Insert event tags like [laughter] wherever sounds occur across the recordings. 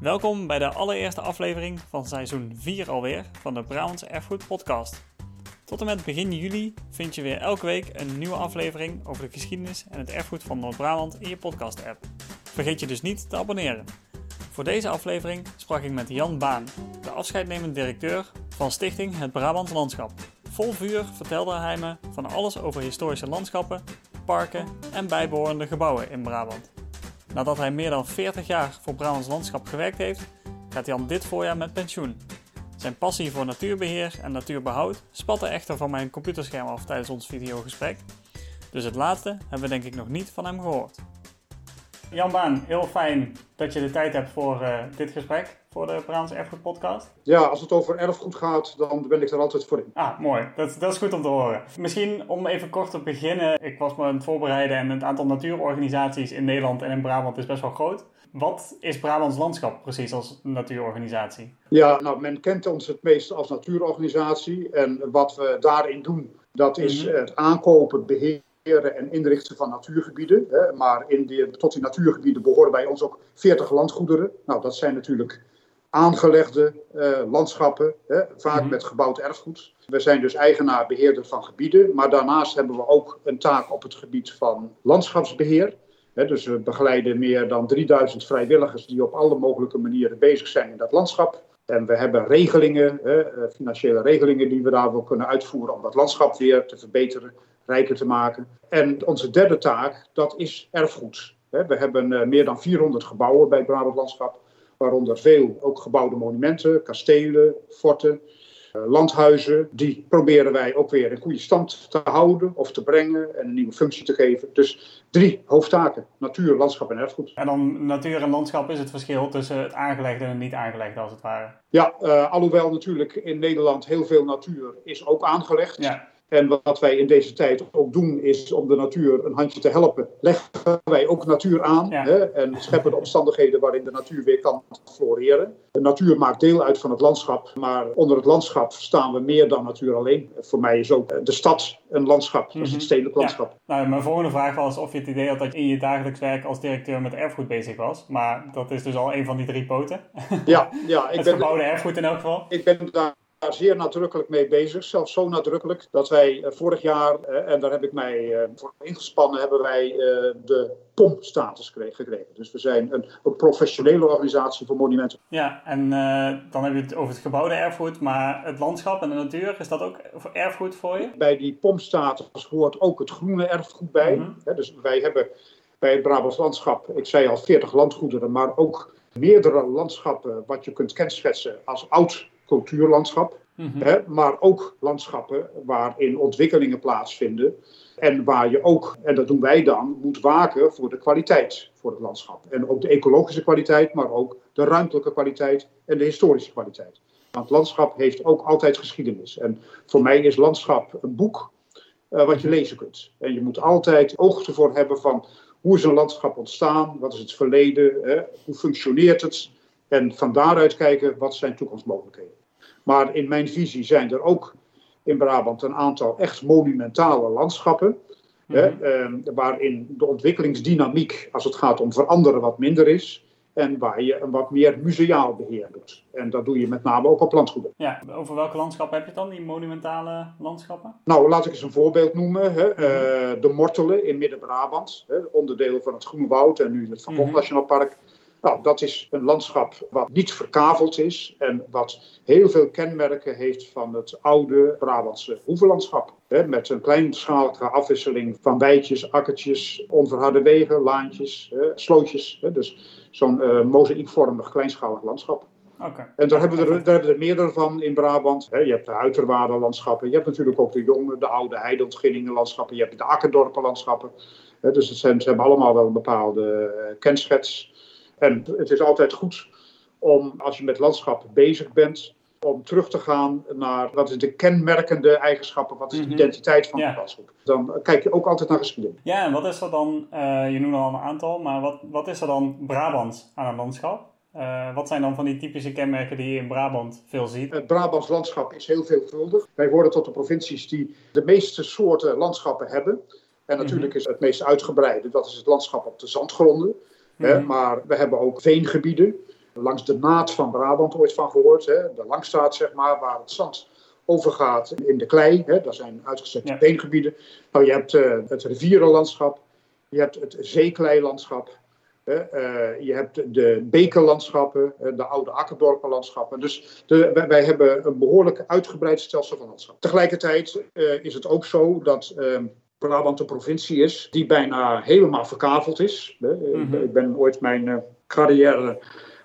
Welkom bij de allereerste aflevering van seizoen 4 alweer van de Brabantse Erfgoed Podcast. Tot en met begin juli vind je weer elke week een nieuwe aflevering over de geschiedenis en het erfgoed van Noord-Brabant in je podcast-app. Vergeet je dus niet te abonneren. Voor deze aflevering sprak ik met Jan Baan, de afscheidnemend directeur van Stichting Het Brabants Landschap. Vol vuur vertelde hij me van alles over historische landschappen, parken en bijbehorende gebouwen in Brabant. Nadat hij meer dan 40 jaar voor Brabants Landschap gewerkt heeft, gaat Jan dit voorjaar met pensioen. Zijn passie voor natuurbeheer en natuurbehoud spatte echter van mijn computerscherm af tijdens ons videogesprek. Dus het laatste hebben we denk ik nog niet van hem gehoord. Jan Baan, heel fijn dat je de tijd hebt voor uh, dit gesprek, voor de Brabants Erfgoed Podcast. Ja, als het over erfgoed gaat, dan ben ik er altijd voor in. Ah, mooi. Dat, dat is goed om te horen. Misschien om even kort te beginnen. Ik was me aan het voorbereiden en het aantal natuurorganisaties in Nederland en in Brabant is best wel groot. Wat is Brabants Landschap precies als natuurorganisatie? Ja, nou, men kent ons het meest als natuurorganisatie. En wat we daarin doen, dat is mm -hmm. het aankopen, beheer en inrichten van natuurgebieden. Hè, maar in die, tot die natuurgebieden behoren bij ons ook 40 landgoederen. Nou, dat zijn natuurlijk aangelegde uh, landschappen, hè, vaak mm -hmm. met gebouwd erfgoed. We zijn dus eigenaar, beheerder van gebieden. Maar daarnaast hebben we ook een taak op het gebied van landschapsbeheer. Hè, dus we begeleiden meer dan 3000 vrijwilligers die op alle mogelijke manieren bezig zijn in dat landschap. En we hebben regelingen, hè, financiële regelingen die we daar wel kunnen uitvoeren om dat landschap weer te verbeteren, rijker te maken. En onze derde taak, dat is erfgoed. We hebben meer dan 400 gebouwen bij het Brabant Landschap, waaronder veel ook gebouwde monumenten, kastelen, forten, landhuizen. Die proberen wij ook weer in goede stand te houden of te brengen en een nieuwe functie te geven. Dus drie hoofdtaken, natuur, landschap en erfgoed. En dan natuur en landschap is het verschil tussen het aangelegde en het niet aangelegde als het ware? Ja, uh, alhoewel natuurlijk in Nederland heel veel natuur is ook aangelegd. Ja. En wat wij in deze tijd ook doen, is om de natuur een handje te helpen, leggen wij ook natuur aan ja. hè, en scheppen de omstandigheden waarin de natuur weer kan floreren. De natuur maakt deel uit van het landschap, maar onder het landschap staan we meer dan natuur alleen. Voor mij is ook de stad een landschap, dat is het stedelijk landschap. Ja. Nou, mijn volgende vraag was of je het idee had dat je in je dagelijks werk als directeur met erfgoed bezig was. Maar dat is dus al een van die drie poten. Ja, ja [laughs] ik het ben, gebouwde erfgoed in elk geval. Ik ben daar daar zeer nadrukkelijk mee bezig. Zelfs zo nadrukkelijk dat wij vorig jaar, en daar heb ik mij voor ingespannen, hebben wij de POM-status gekregen. Dus we zijn een, een, professionele organisatie voor monumenten. Ja, en uh, dan heb je het over het gebouwde erfgoed, maar het landschap en de natuur, is dat ook erfgoed voor je? Bij die POM-status hoort ook het groene erfgoed bij. Mm -hmm. Dus wij hebben bij het Brabants landschap, ik zei al 40 landgoederen, maar ook meerdere landschappen wat je kunt kenschetsen als oud cultuurlandschap. Mm -hmm. hè, maar ook landschappen waarin ontwikkelingen plaatsvinden. En waar je ook, en dat doen wij dan, moet waken voor de kwaliteit voor het landschap. En ook de ecologische kwaliteit, maar ook de ruimtelijke kwaliteit en de historische kwaliteit. Want landschap heeft ook altijd geschiedenis. En voor mij is landschap een boek uh, wat je lezen kunt. En je moet altijd oog ervoor hebben van hoe is een landschap ontstaan, wat is het verleden, hè, hoe functioneert het. En van daaruit kijken wat zijn toekomstmogelijkheden. Maar in mijn visie zijn er ook in Brabant een aantal echt monumentale landschappen. Mm -hmm. hè, eh, waarin de ontwikkelingsdynamiek, als het gaat om veranderen, wat minder is. En waar je een wat meer museaal beheer doet. En dat doe je met name ook op landgoeden. Ja, over welke landschappen heb je het dan, die monumentale landschappen? Nou, laat ik eens een voorbeeld noemen. Hè. Uh, de Mortelen in Midden-Brabant, onderdeel van het Groene Woud en nu het Van Gogh mm -hmm. Nationaal Park. Nou, dat is een landschap wat niet verkaveld is en wat heel veel kenmerken heeft van het oude Brabantse hoevenlandschap. Met een kleinschalige afwisseling van weidjes, akkertjes, onverharde wegen, laantjes, slootjes. Dus zo'n uh, mozaïekvormig kleinschalig landschap. Okay. En daar hebben, we er, daar hebben we er meerdere van in Brabant. je hebt de uiterwaardenlandschappen, je hebt natuurlijk ook de jonge, de oude heideontginningenlandschappen, je hebt de akkerdorpenlandschappen. dus het zijn, ze hebben allemaal wel een bepaalde uh, kenschets. En het is altijd goed om, als je met landschap bezig bent, om terug te gaan naar wat is de kenmerkende eigenschappen, wat is de identiteit van ja. het landschap. Dan kijk je ook altijd naar geschiedenis. Ja, en wat is er dan, uh, je noemde al een aantal, maar wat, wat is er dan Brabants aan het landschap? Uh, wat zijn dan van die typische kenmerken die je in Brabant veel ziet? Het Brabants landschap is heel veelvuldig. Wij horen tot de provincies die de meeste soorten landschappen hebben. En natuurlijk is het meest uitgebreide, dat is het landschap op de zandgronden. -hmm. Maar we hebben ook veengebieden. langs de naad van Brabant ooit van gehoord. Hè? De Langstraat, zeg maar, waar het zand overgaat in de klei. Hè? Dat zijn uitgestrekte ja. beengebieden. Nou, je hebt uh, het rivierenlandschap, je hebt het zeekleilandschap. Uh, je hebt de bekenlandschappen, de oude akkerdorpenlandschappen. Dus de, wij, hebben een behoorlijk uitgebreid stelsel van landschap. Tegelijkertijd uh, is het ook zo dat ehm, Brabant een provincie is die bijna helemaal verkaveld is. Mm -hmm. Ik ben ooit mijn carrière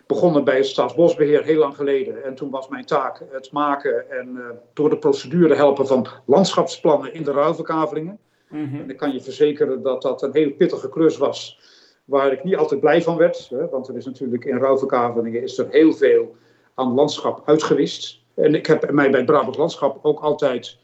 begonnen bij het Staatsbosbeheer heel lang geleden. En toen was mijn taak het maken en uh, door de procedure helpen van landschapsplannen in de ruilverkavelingen. Mm -hmm. En ik kan je verzekeren dat dat een heel pittige klus was, waar ik niet altijd blij van werd. Hè, want er is natuurlijk in ruilverkavelingen is er heel veel aan landschap uitgewist. En ik heb mij bij het Brabant Landschap ook altijd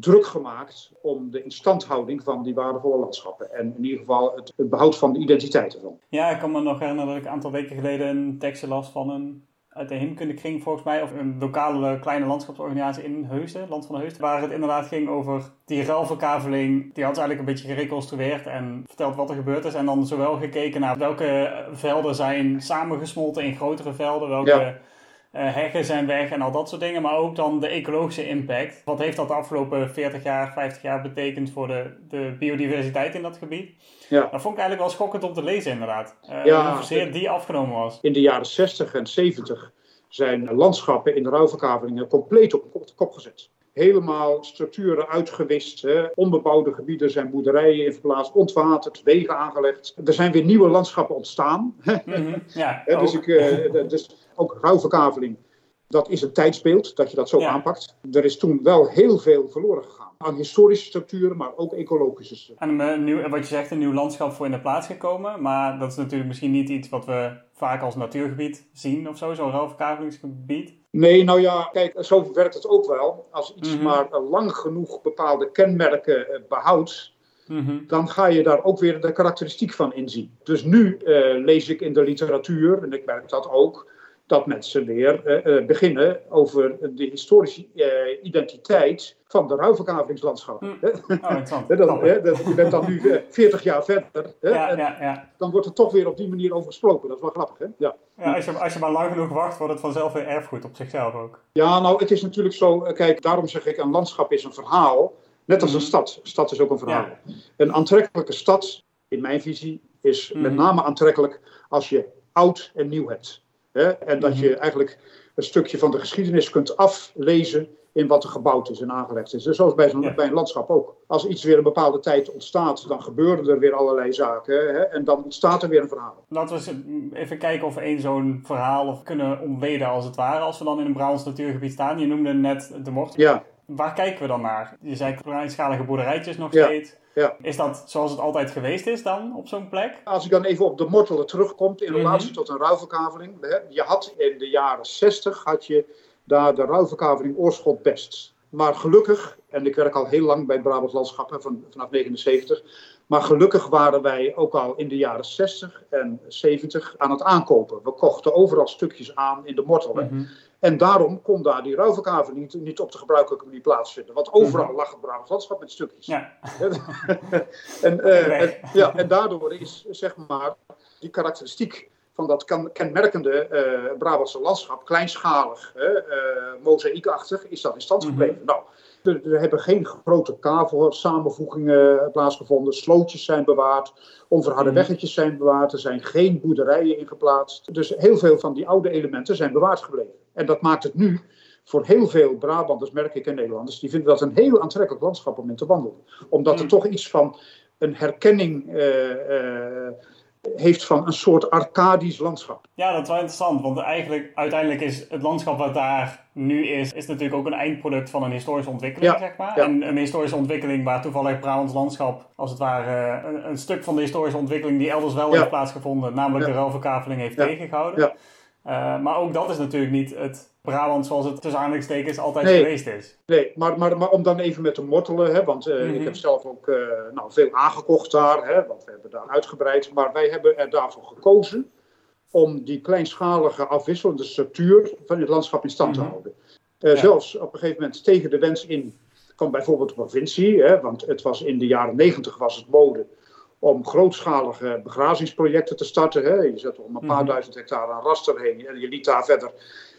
druk gemaakt om de instandhouding van die waardevolle landschappen. En in ieder geval het, het behoud van de identiteit ervan. Ja, ik kan me nog herinneren dat ik een aantal weken geleden een tekstje las van een uit de Heemkundekring volgens mij, of een lokale kleine landschapsorganisatie in Heusden, Land van de Heusden, waar het inderdaad ging over die ruilverkaveling. Die had ze eigenlijk een beetje gereconstrueerd en verteld wat er gebeurd is. En dan zowel gekeken naar welke velden zijn samengesmolten in grotere velden, welke... Ja uh, heggen zijn weg en al dat soort dingen. Maar ook dan de ecologische impact. Wat heeft dat de afgelopen 40 jaar, 50 jaar betekend voor de, de biodiversiteit in dat gebied? Ja. Dat vond ik eigenlijk wel schokkend om te lezen inderdaad. Uh, ja, die afgenomen was. In de jaren 60 en 70 zijn landschappen in de ruilverkavelingen compleet op de kop gezet helemaal structuren uitgewist. Hè. Onbebouwde gebieden zijn boerderijen in verplaatst, ontwaterd, wegen aangelegd. Er zijn weer nieuwe landschappen ontstaan. Mm -hmm. ja, dus, ik, uh, dus ook ruilverkaveling, dat is een tijdsbeeld dat je dat zo ja. aanpakt. Er is toen wel heel veel verloren gegaan. Aan historische structuren, maar ook ecologische structuren. En een nieuw, wat je zegt, een nieuw landschap voor in de plaats gekomen. Maar dat is natuurlijk misschien niet iets wat we vaak als natuurgebied zien of zo, zo'n ruilverkavelingsgebied. Nee, nou ja, kijk, zo werkt het ook wel. Als iets mm -hmm. maar lang genoeg bepaalde kenmerken behoudt, Mm -hmm. dan ga je daar ook weer de karakteristiek van inzien. Dus nu uh, lees ik in de literatuur, en ik merk dat ook, dat mensen weer uh, beginnen over de historische uh, identiteit van de ruilverkavelingslandschap. Mm. Oh, [laughs] dat, je bent dan nu 40 jaar verder. Ja, ja, ja. Dan wordt er toch weer op die manier over gesproken. Dat is wel grappig, hè? Ja. ja als, je, als je maar lang genoeg wacht, wordt het vanzelf weer erfgoed op zichzelf ook. Ja, nou, het is natuurlijk zo... Kijk, daarom zeg ik, een landschap is een verhaal. Net als een mhm. stad. Een stad is ook een verhaal. Een aantrekkelijke stad, in mijn visie, is met mhm. name aantrekkelijk als je oud en nieuw hebt. Hè? En dat je eigenlijk een stukje van de geschiedenis kunt aflezen in wat er gebouwd is en aangelegd is. Dus zoals bij, zo'n, bij een landschap ook. Als iets weer een bepaalde tijd ontstaat, dan gebeuren er weer allerlei zaken. Hè? En dan ontstaat er weer een verhaal. Laten we eens even kijken of we één zo'n verhaal kunnen ontleden als het ware. Als we dan in een Brabants natuurgebied staan. Je noemde net de mocht. Ja. Waar kijken we dan naar? Je zei kleinschalige boerderijtjes nog steeds. Ja. Is dat zoals het altijd geweest is dan op zo'n plek? Als ik dan even op de mortelen terugkomt in relatie mm -hmm. tot een ruilverkaveling. Je had in de jaren 60 had je daar de ruilverkaveling oorschot best. Maar gelukkig, en ik werk al heel lang bij het Brabant Landschap van, vanaf 79. Maar gelukkig waren wij ook al in de jaren 60 en 70 aan het aankopen. We kochten overal stukjes aan in de mortelen. Mm -hmm. En daarom kon daar die ruilverkaveling niet, niet op de gebruikelijke manier plaatsvinden. Want overal mm -hmm. lag het Brabants landschap met stukjes. Ja. [laughs] en, [laughs] uh, en, ja, en daardoor is zeg maar die karakteristiek van dat kenmerkende uh, Brabantse landschap, kleinschalig, uh, mozaïekachtig, is dat in stand gebleven. Mm -hmm. Nou, er, er, hebben geen grote kavelsamenvoegingen plaatsgevonden. Slootjes zijn bewaard. Onverharde mm. weggetjes zijn bewaard. Er zijn geen boerderijen ingeplaatst. Dus heel veel van die oude elementen zijn bewaard gebleven. En dat maakt het nu voor heel veel Brabanders, merk ik en Nederlanders, die vinden dat een heel aantrekkelijk landschap om in te wandelen. Omdat er mm. toch iets van een herkenning uh, uh, heeft van een soort arcadisch landschap. Ja, dat is wel interessant, want eigenlijk uiteindelijk is het landschap wat daar nu is, is natuurlijk ook een eindproduct van een historische ontwikkeling, ja, zeg maar. Ja. En een historische ontwikkeling waar toevallig Brabants landschap, als het ware, een, een, stuk van de historische ontwikkeling die elders wel ja. heeft plaatsgevonden, namelijk de ruilverkaveling heeft tegengehouden. Uh, maar ook dat is natuurlijk niet het Brabant zoals het tussen aanhalingstekens altijd nee, geweest is. Nee, maar, maar, maar om dan even met te mortelen, hè, want uh, mm -hmm. ik heb zelf ook uh, nou, veel aangekocht daar, hè, want we hebben daar uitgebreid, maar wij hebben er daarvoor gekozen om die kleinschalige afwisselende structuur van het landschap in stand mm -hmm. te houden. Uh, ja. Zelfs op een gegeven moment tegen de wens in van bijvoorbeeld de provincie, hè, want het was in de jaren negentig was het mode om grootschalige begrazingsprojecten te starten. Hè. Je zet om een paar Mhm. duizend hectare aan raster heen en je liet daar verder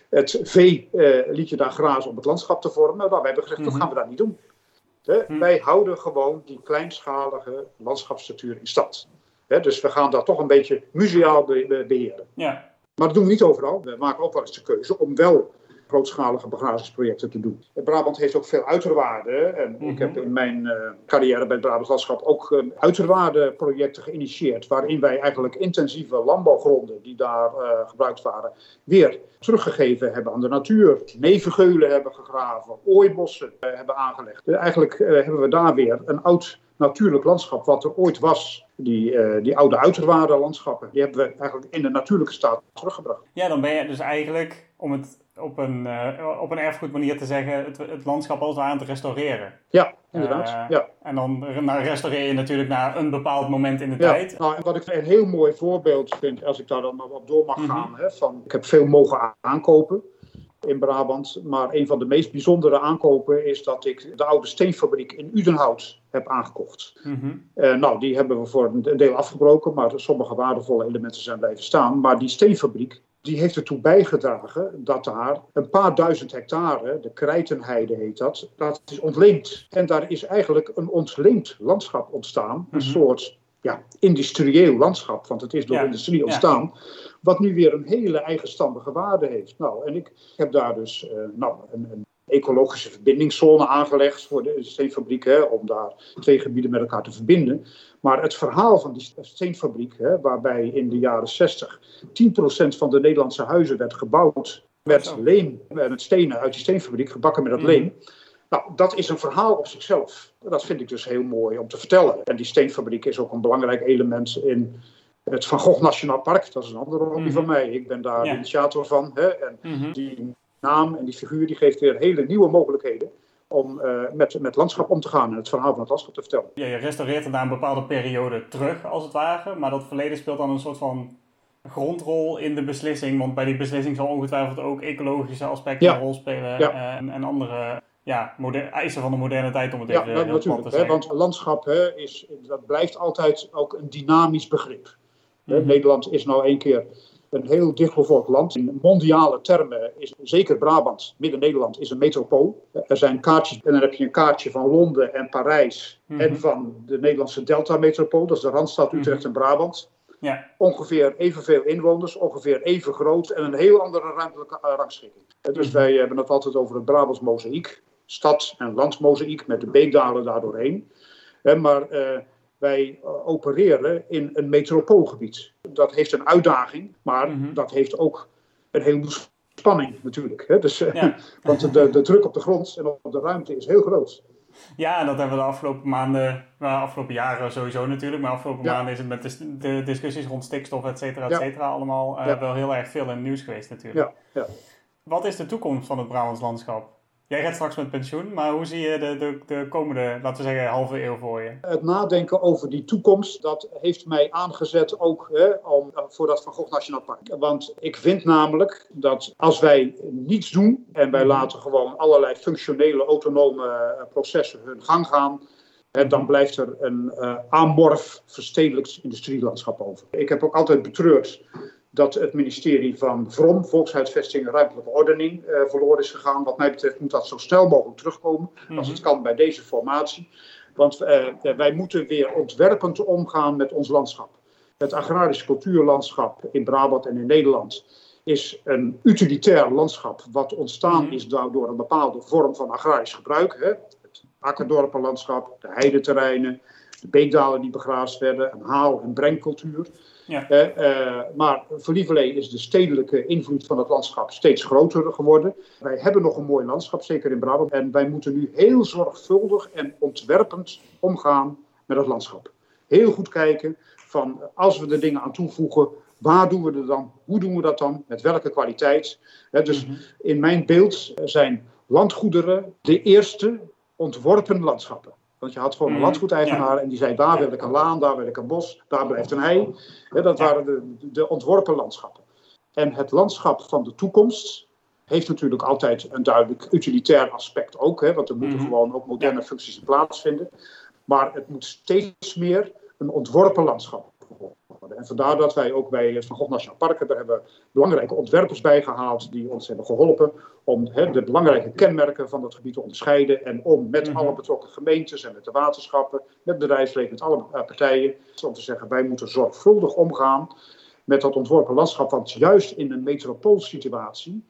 het vee eh, liet je daar grazen om het landschap te vormen. Nou, wij hebben gezegd, Mhm. dat gaan we daar niet doen. Hè, Mhm. Wij houden gewoon die kleinschalige landschapsstructuur in stand. Hè, dus we gaan dat toch een beetje museaal be- be- beheren. Ja. Maar dat doen we niet overal. We maken ook wel eens de keuze om wel grootschalige begravingsprojecten te doen. Brabant heeft ook veel uiterwaarde. En Mhm. ik heb in mijn eh, carrière bij het Brabants Landschap ook uh, uiterwaardeprojecten geïnitieerd. Waarin wij eigenlijk intensieve landbouwgronden die daar eh, gebruikt waren, weer teruggegeven hebben aan de natuur. Nevengeulen hebben gegraven, ooibossen eh, hebben aangelegd. Eh, eigenlijk eh, hebben we daar weer een oud natuurlijk landschap wat er ooit was. Die, eh, die oude uiterwaarde landschappen, die hebben we eigenlijk in de natuurlijke staat teruggebracht. Ja, dan ben je dus eigenlijk, om het op een, uh, op een erfgoed manier te zeggen, het, het landschap als het ware aan het restaureren. Ja, inderdaad. Uh, ja. En dan nou, restaureer je natuurlijk naar een bepaald moment in de ja. tijd. Nou, en wat ik een heel mooi voorbeeld vind, als ik daar dan op door mag gaan, mm -hmm. hè, van, ik heb veel mogen aankopen in Brabant. Maar een van de meest bijzondere aankopen is dat ik de oude steenfabriek in Udenhout heb aangekocht. Mm -hmm. uh, nou, die hebben we voor een deel afgebroken, maar sommige waardevolle elementen zijn blijven staan. Maar die steenfabriek, die heeft ertoe bijgedragen dat daar een paar duizend hectare, de Krijtenheide heet dat, dat is ontleend. En daar is eigenlijk een ontleend landschap ontstaan. Mm -hmm. Een soort ja, industrieel landschap, want het is door ja. industrie ontstaan. Ja. Wat nu weer een hele eigenstandige waarde heeft. Nou, en ik heb daar dus uh, nou, een, een, ecologische verbindingszone aangelegd voor de steenfabriek, hè, om daar twee gebieden met elkaar te verbinden. Maar het verhaal van die steenfabriek, hè, waarbij in de jaren 60 10% van de Nederlandse huizen werd gebouwd met leem, met stenen uit die steenfabriek, gebakken met dat leem. Mm. Nou, dat is een verhaal op zichzelf. Dat vind ik dus heel mooi om te vertellen. En die steenfabriek is ook een belangrijk element in het Van Gogh Nationaal Park. Dat is een andere hobby mm-hmm. van mij. Ik ben daar ja. initiator van. Hè? En mm-hmm. die naam en die figuur die geeft weer hele nieuwe mogelijkheden om uh, met, met landschap om te gaan en het verhaal van het landschap te vertellen. Ja, je restaureert het naar een bepaalde periode terug, als het ware. Maar dat verleden speelt dan een soort van grondrol in de beslissing. Want bij die beslissing zal ongetwijfeld ook ecologische aspecten ja. een rol spelen. Ja. En, en andere ja, eisen van de moderne tijd, om het ja, even dat, heel natuurlijk, plat te zeggen. Hè, want landschap hè, is, dat blijft altijd ook een dynamisch begrip. Mm-hmm. Nederland is nou één keer een heel dichtbevolkt land. In mondiale termen is zeker Brabant, Midden-Nederland, is een metropool. Er zijn kaartjes, en dan heb je een kaartje van Londen en Parijs en van de Nederlandse Delta-metropool. Dat is de Randstad, Utrecht mm-hmm. en Brabant. Ja. Ongeveer evenveel inwoners, ongeveer even groot en een heel andere ruimtelijke rangschikking. Dus mm-hmm. wij hebben het altijd over het Brabants mozaïek. Stad- en landmozaïek met de beekdalen daardoorheen. Maar uh, wij uh, opereren in een metropoolgebied. Dat heeft een uitdaging, maar mm-hmm. dat heeft ook een heleboel spanning natuurlijk. Hè? Dus, uh, ja. [laughs] want de, de druk op de grond en op de ruimte is heel groot. Ja, en dat hebben we de afgelopen maanden, nou, afgelopen jaren sowieso natuurlijk, maar afgelopen Ja. maanden is het met de, de discussies rond stikstof, et cetera, et Ja. cetera, allemaal eh, Ja. wel heel erg veel in het nieuws geweest natuurlijk. Ja, ja. Wat is de toekomst van het Brabants landschap? Jij gaat straks met pensioen, maar hoe zie je de, de, de komende, laten we zeggen, halve eeuw voor je? Het nadenken over die toekomst, dat heeft mij aangezet ook hè, om, eh, voor dat Van Gogh Nationaal Park. Want ik vind namelijk dat als wij niets doen en wij laten gewoon allerlei functionele, autonome eh, processen hun gang gaan, hè, dan blijft er een eh amorf, verstedelijkt industrielandschap over. Ik heb ook altijd betreurd dat het ministerie van VROM, Volkshuisvesting en Ruimtelijke Ordening, eh, verloren is gegaan. Wat mij betreft moet dat zo snel mogelijk terugkomen, als het kan bij deze formatie. Want eh, wij moeten weer ontwerpend omgaan met ons landschap. Het agrarisch cultuurlandschap in Brabant en in Nederland is een utilitair landschap wat ontstaan Mhm. is door een bepaalde vorm van agrarisch gebruik. Hè? Het akkerdorpenlandschap, de heideterreinen, de beekdalen die begraasd werden, een haal- en brengcultuur. Ja. Eh, maar voor lieverlee is de stedelijke invloed van het landschap steeds groter geworden. Wij hebben nog een mooi landschap, zeker in Brabant. En wij moeten nu heel zorgvuldig en ontwerpend omgaan met het landschap. Heel goed kijken van als we er dingen aan toevoegen, waar doen we het dan? Hoe doen we dat dan? Met welke kwaliteit? Dus Mhm. in mijn beeld zijn landgoederen de eerste ontworpen landschappen. Want je had gewoon een Mhm, landgoedeigenaar en die zei: daar wil ik een laan, daar wil ik een bos, daar blijft een hei. Hè, dat waren de, de ontworpen landschappen. En het landschap van de toekomst heeft natuurlijk altijd een duidelijk utilitair aspect ook. Hè, want er moeten Mhm. gewoon ook moderne functies in plaatsvinden. Maar het moet steeds meer een ontworpen landschap worden. En vandaar dat wij ook bij het Van Gogh Nationaal Park hebben, hebben belangrijke ontwerpers bijgehaald die ons hebben geholpen om de belangrijke kenmerken van dat gebied te onderscheiden en om met Mhm. alle betrokken gemeentes en met de waterschappen, met bedrijfsleven, met alle eh, partijen, om te zeggen wij moeten zorgvuldig omgaan met dat ontworpen landschap, want juist in een metropoolsituatie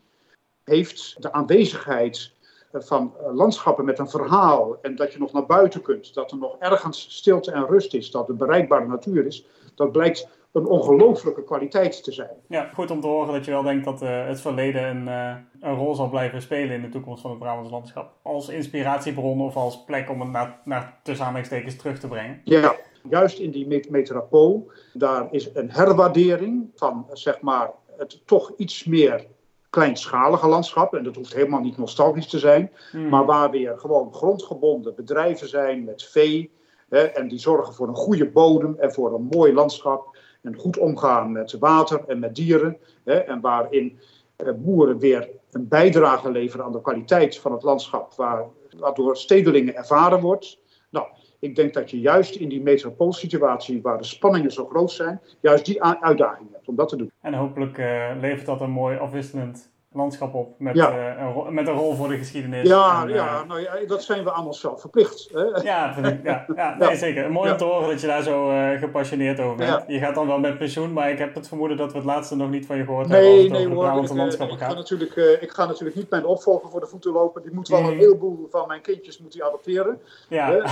heeft de aanwezigheid eh, van eh, landschappen met een verhaal en dat je nog naar buiten kunt, dat er nog ergens stilte en rust is, dat er bereikbare natuur is, dat blijkt een ongelooflijke kwaliteit te zijn. Ja, goed om te horen dat je wel denkt dat eh, het verleden een, eh, een rol zal blijven spelen in de toekomst van het Brabants landschap. Als inspiratiebron of als plek om het naar, naar tussen aanhalingstekens terug te brengen. Ja, juist in die met- metropool, daar is een herwaardering van eh, zeg maar het toch iets meer kleinschalige landschap. En dat hoeft helemaal niet nostalgisch te zijn, Hmm. maar waar weer gewoon grondgebonden bedrijven zijn met vee. Hè, en die zorgen voor een goede bodem en voor een mooi landschap. En goed omgaan met water en met dieren. Hè, en waarin eh, boeren weer een bijdrage leveren aan de kwaliteit van het landschap. Waar, waardoor stedelingen ervaren wordt. Nou, ik denk dat je juist in die metropoolsituatie, waar de spanningen zo groot zijn, juist die uitdaging hebt om dat te doen. En hopelijk eh, levert dat een mooi afwisselend landschap op met, Ja. eh, een, met een rol voor de geschiedenis. Ja, En, eh, ja, nou ja, dat zijn we aan onszelf verplicht. Hè? Ja, vind ik, ja, ja, nee, Ja. zeker. Mooi om Ja. te horen dat je daar zo gepassioneerd over bent. Ja. Je gaat dan wel met pensioen, maar ik heb het vermoeden dat we het laatste nog niet van je gehoord hebben. Nee, het nee hoor. Ik, landschappen ik, ga natuurlijk, ik ga natuurlijk niet mijn opvolger voor de voeten lopen. Die moet wel een heleboel van mijn kindjes moet hij adopteren. Ja, [laughs]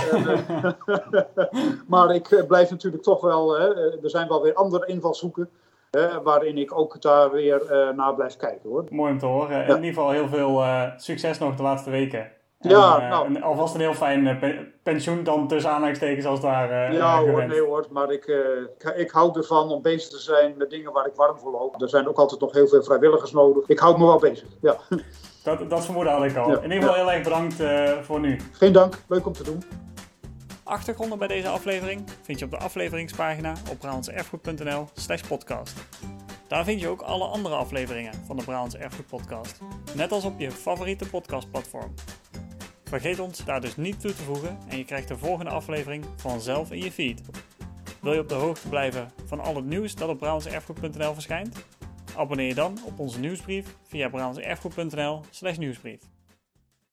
maar ik blijf natuurlijk toch wel. Hè, er zijn wel weer andere invalshoeken. Waarin ik ook daar weer eh, naar blijf kijken hoor. mooi om te horen. In ieder geval heel veel eh, succes nog de laatste weken. En, Ja, eh, nou. alvast een heel fijn pe- pensioen dan tussen aanhalingstekens als daar Ja hoor, nee hoor. Maar ik, ik, hou ervan om bezig te zijn met dingen waar ik warm voor loop. Er zijn ook altijd nog heel veel vrijwilligers nodig. Ik houd me wel bezig. Ja. Dat, dat vermoeden had ik al. Ja, In ieder geval heel erg bedankt voor nu. Geen dank, leuk om te doen. Achtergronden bij deze aflevering vind je op de afleveringspagina op brabantserfgoed.nl slash podcast. Daar vind je ook alle andere afleveringen van de Brabants Erfgoed podcast. Net als op je favoriete podcastplatform. Vergeet ons daar dus niet toe te voegen en je krijgt de volgende aflevering vanzelf in je feed. Wil je op de hoogte blijven van al het nieuws dat op brabantserfgoed.nl verschijnt? Abonneer je dan op onze nieuwsbrief via brabantserfgoed.nl slash nieuwsbrief.